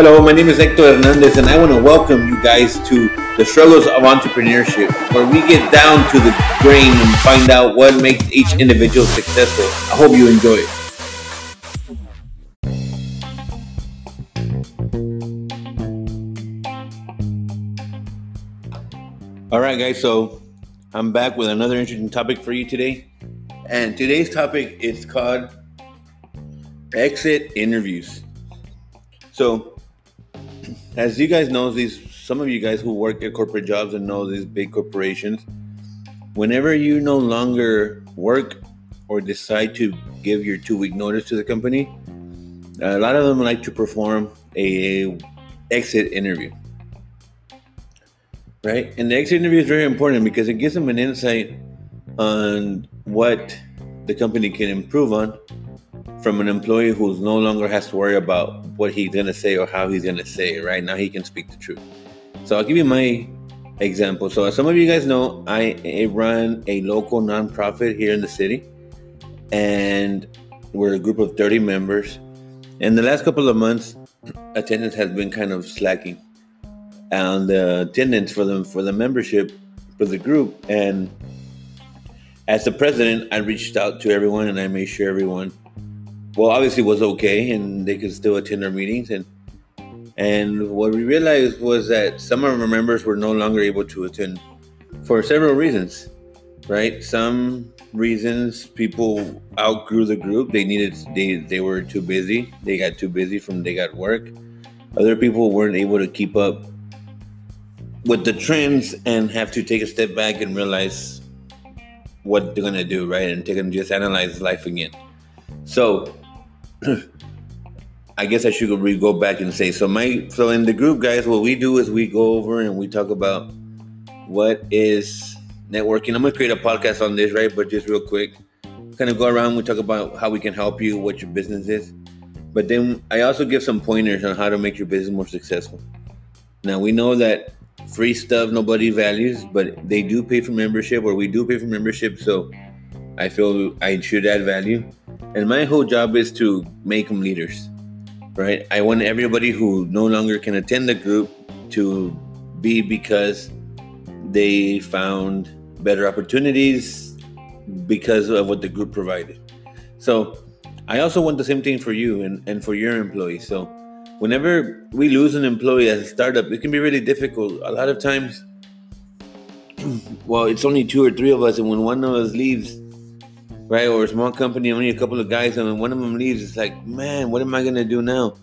Hello, my name is Hector Hernandez, and I want to welcome you guys to the struggles of entrepreneurship, where we get down to the grain and find out what makes each individual successful. I hope you enjoy it. All right, guys, so I'm back with another interesting topic for you today. And today's topic is called exit interviews. So, as you guys know, these some of you guys who work at corporate jobs and know these big corporations, whenever you no longer work or decide to give your two week notice to the company, a lot of them like to perform a exit interview. Right? And the exit interview is very important because it gives them an insight on what the company can improve on from an employee who's no longer has to worry about what he's gonna say or how he's gonna say it. Right now, he can speak the truth. So I'll give you my example. So as some of you guys know, I run a local nonprofit here in the city, and we're a group of 30 members. In the last couple of months, attendance has been kind of slacking, and the attendance for them for the membership for the group and as the president, I reached out to everyone and I made sure everyone well, obviously was okay, and they could still attend our meetings. And and what we realized was that some of our members were no longer able to attend for several reasons, right? Some reasons people outgrew the group; they needed they they were too busy. They got too busy from they got work. Other people weren't able to keep up with the trends and have to take a step back and realize what they're gonna do, right? And take and just analyze life again. So I guess I should go back and say so. My so in the group, guys, what we do is we go over and we talk about what is networking. I'm gonna create a podcast on this, right? But just real quick, kind of go around. We talk about how we can help you, what your business is, but then I also give some pointers on how to make your business more successful. Now we know that free stuff nobody values, but they do pay for membership, or we do pay for membership. So I feel I should add value. And my whole job is to make them leaders, right? I want everybody who no longer can attend the group to be because they found better opportunities because of what the group provided. So I also want the same thing for you and, and for your employees. So whenever we lose an employee as a startup, it can be really difficult. A lot of times, well, it's only two or three of us, and when one of us leaves, right? Or a small company, only a couple of guys, and one of them leaves, it's like, man, what am I gonna do now?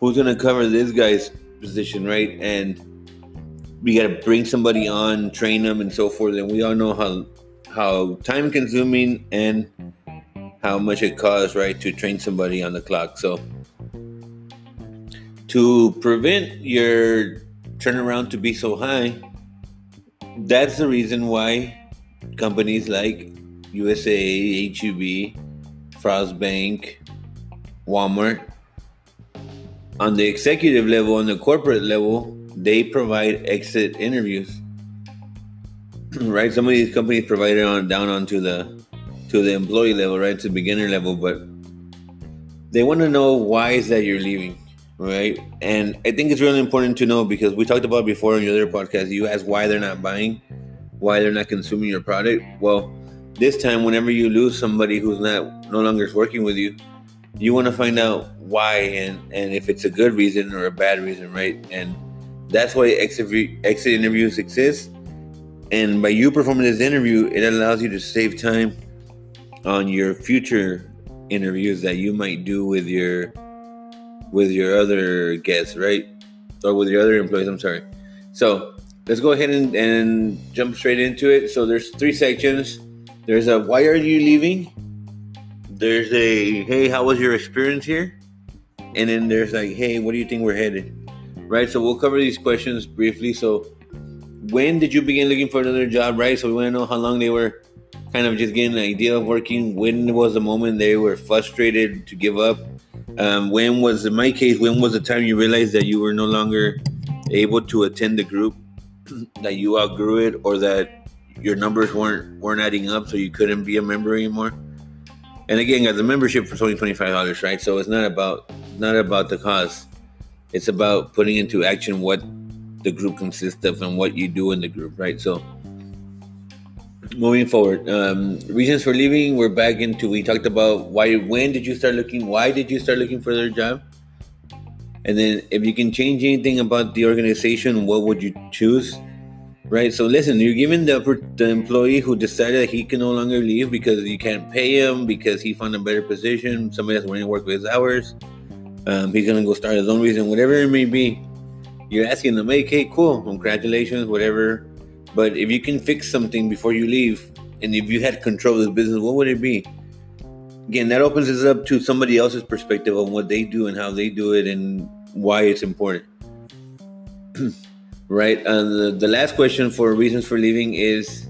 Who's gonna cover this guy's position, right? And we gotta bring somebody on, train them, and so forth. And we all know how how time consuming and how much it costs, right, to train somebody on the clock. So to prevent your turnaround to be so high, that's the reason why companies like USA, HEB, Frost Bank, Walmart. On the executive level, on the corporate level, they provide exit interviews. right? Some of these companies provide it on down onto the to the employee level, right? To beginner level, but they want to know why is that you're leaving, right? And I think it's really important to know because we talked about before on your other podcast. You asked why they're not buying, why they're not consuming your product. Well, this time whenever you lose somebody who's not no longer is working with you you want to find out why and and if it's a good reason or a bad reason right? And that's why exit, exit interviews exist. And by you performing this interview it allows you to save time on your future interviews that you might do with your with your other guests right? Or with your other employees i'm sorry. So let's go ahead and, and jump straight into it. So there's three sections there's a why are you leaving? There's a hey, how was your experience here? And then there's like, hey, what do you think we're headed? Right? So we'll cover these questions briefly. So when did you begin looking for another job, right? So we want to know how long they were kind of just getting an idea of working. When was the moment they were frustrated to give up? Um, when was, in my case, when was the time you realized that you were no longer able to attend the group, that you outgrew it, or that your numbers weren't weren't adding up, so you couldn't be a member anymore. And again, guys, the membership for only twenty five dollars, right? So it's not about not about the cost. It's about putting into action what the group consists of and what you do in the group, right? So, moving forward, um, reasons for leaving. We're back into. We talked about why. When did you start looking? Why did you start looking for their job? And then, if you can change anything about the organization, what would you choose? Right. So, listen, you're giving the, the employee who decided he can no longer leave because you can't pay him because he found a better position. Somebody that's willing to work with his hours. Um, he's gonna go start his own reason, whatever it may be. You're asking them, hey, cool, congratulations, whatever. But if you can fix something before you leave, and if you had control of the business, what would it be? Again, that opens us up to somebody else's perspective on what they do and how they do it and why it's important. right? And the, the last question for reasons for leaving is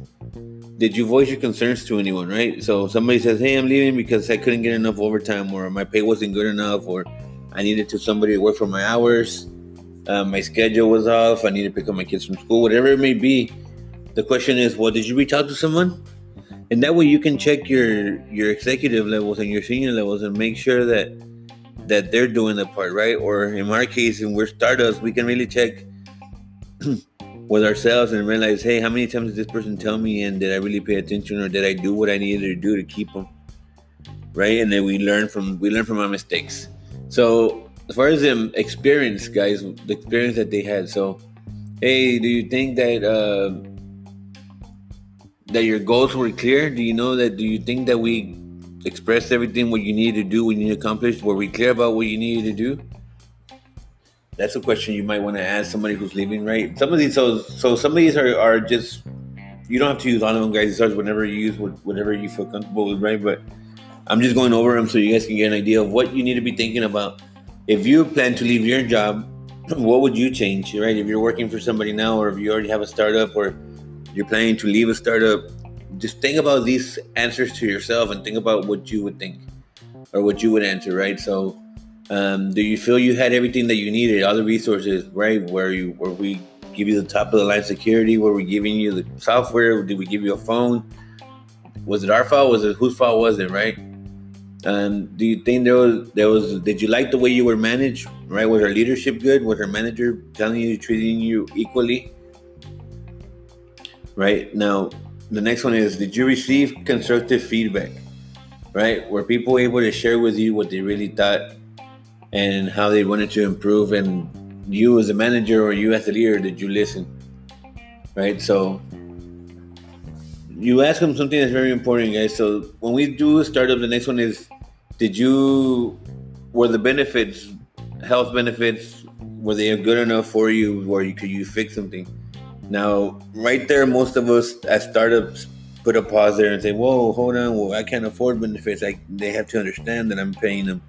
Did you voice your concerns to anyone, right? So somebody says, Hey, I'm leaving because I couldn't get enough overtime, or my pay wasn't good enough, or I needed to somebody to work for my hours. Uh, my schedule was off. I need to pick up my kids from school, whatever it may be. The question is, well, did you reach out to someone? And that way you can check your your executive levels and your senior levels and make sure that that they're doing the part right. Or in our case, and we're startups, we can really check with ourselves and realize, hey, how many times did this person tell me, and did I really pay attention, or did I do what I needed to do to keep them right? And then we learn from we learn from our mistakes. So as far as the experience, guys, the experience that they had. So, hey, do you think that uh, that your goals were clear? Do you know that? Do you think that we expressed everything what you needed to do, what you need to accomplish? Were we clear about what you needed to do? That's a question you might want to ask somebody who's leaving, right? Some of these, so so some of these are, are just you don't have to use all of them, guys. It whenever you use whatever you feel comfortable with, right? But I'm just going over them so you guys can get an idea of what you need to be thinking about. If you plan to leave your job, what would you change, right? If you're working for somebody now, or if you already have a startup, or you're planning to leave a startup, just think about these answers to yourself and think about what you would think or what you would answer, right? So, um, do you feel you had everything that you needed, all the resources, right? Where you, where we give you the top of the line security, where we giving you the software, did we give you a phone? Was it our fault? Was it whose fault was it, right? Um, do you think there was there was did you like the way you were managed? Right? Was her leadership good? Was her manager telling you treating you equally? Right now, the next one is did you receive constructive feedback? Right? Were people able to share with you what they really thought and how they wanted to improve? And you as a manager or you as a leader, did you listen? Right? So you ask them something that's very important, guys. So when we do a startup, the next one is, did you were the benefits, health benefits, were they good enough for you? Where you could you fix something? Now, right there, most of us as startups put a pause there and say, "Whoa, hold on, well, I can't afford benefits." I, they have to understand that I'm paying them,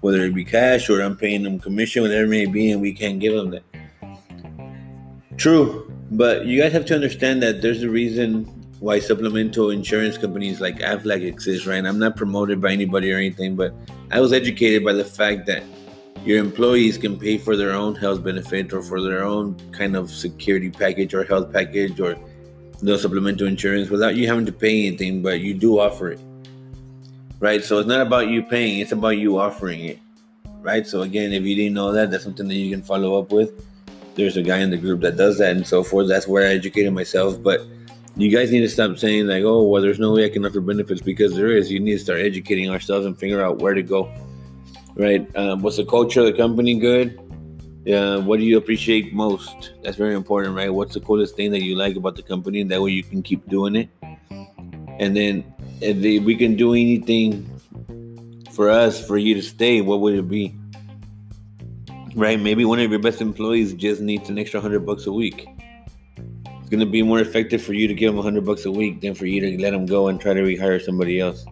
whether it be cash or I'm paying them commission, whatever it may be, and we can't give them that. True, but you guys have to understand that there's a reason why supplemental insurance companies like Aflac exist, right? I'm not promoted by anybody or anything, but I was educated by the fact that your employees can pay for their own health benefit or for their own kind of security package or health package or no supplemental insurance without you having to pay anything, but you do offer it. Right? So it's not about you paying, it's about you offering it. Right? So again, if you didn't know that, that's something that you can follow up with. There's a guy in the group that does that and so forth. That's where I educated myself. But you guys need to stop saying like, oh, well, there's no way I can offer benefits because there is. You need to start educating ourselves and figure out where to go. Right? Um, what's the culture of the company good? Yeah. What do you appreciate most? That's very important, right? What's the coolest thing that you like about the company? And That way you can keep doing it. And then if they, we can do anything for us for you to stay, what would it be? Right? Maybe one of your best employees just needs an extra hundred bucks a week it's to be more effective for you to give them 100 bucks a week than for you to let them go and try to rehire somebody else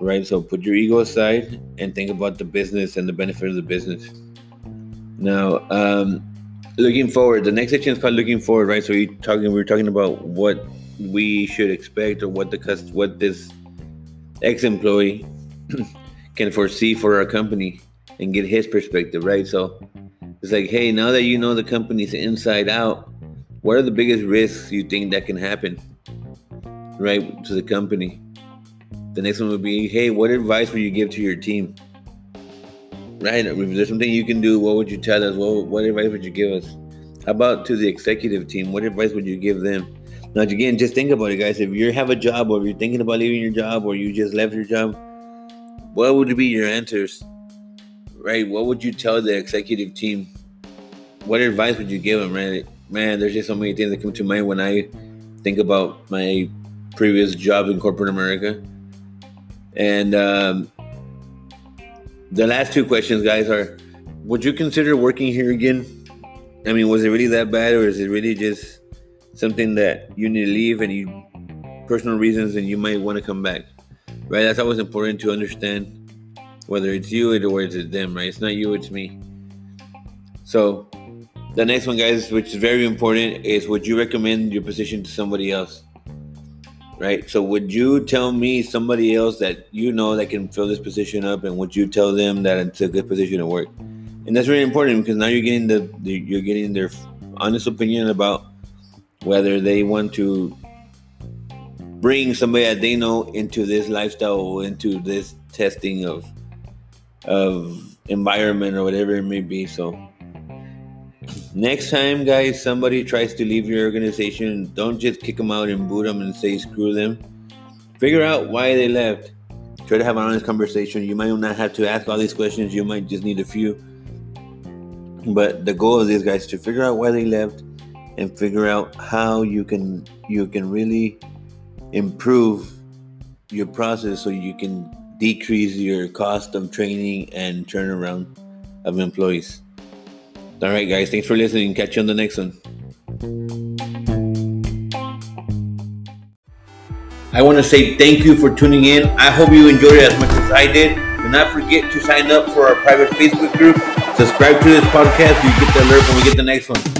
right so put your ego aside and think about the business and the benefit of the business now um, looking forward the next section is called looking forward right so you talking we're talking about what we should expect or what the what this ex-employee can foresee for our company and get his perspective right so it's like hey now that you know the company's inside out what are the biggest risks you think that can happen right to the company the next one would be hey what advice would you give to your team right? If there's something you can do, what would you tell us? What, what advice would you give us? How about to the executive team? What advice would you give them? Now, again, just think about it, guys. If you have a job, or if you're thinking about leaving your job, or you just left your job, what would be your answers? Right? What would you tell the executive team? What advice would you give them, right? Man, there's just so many things that come to mind when I think about my previous job in corporate America. And um, the last two questions, guys, are Would you consider working here again? I mean, was it really that bad, or is it really just something that you need to leave and you personal reasons and you might want to come back? Right? That's always important to understand whether it's you or it's them, right? It's not you, it's me. So, the next one, guys, which is very important, is would you recommend your position to somebody else? right? So would you tell me somebody else that you know that can fill this position up, and would you tell them that it's a good position to work? And that's really important because now you're getting the, the you're getting their honest opinion about whether they want to bring somebody that they know into this lifestyle, or into this testing of of environment or whatever it may be. So Next time, guys, somebody tries to leave your organization, don't just kick them out and boot them and say screw them. Figure out why they left. Try to have an honest conversation. You might not have to ask all these questions, you might just need a few. But the goal of these guys to figure out why they left and figure out how you can you can really improve your process so you can decrease your cost of training and turnaround of employees. All right, guys. Thanks for listening. Catch you on the next one. I want to say thank you for tuning in. I hope you enjoyed it as much as I did. Do not forget to sign up for our private Facebook group. Subscribe to this podcast so you get the alert when we get the next one.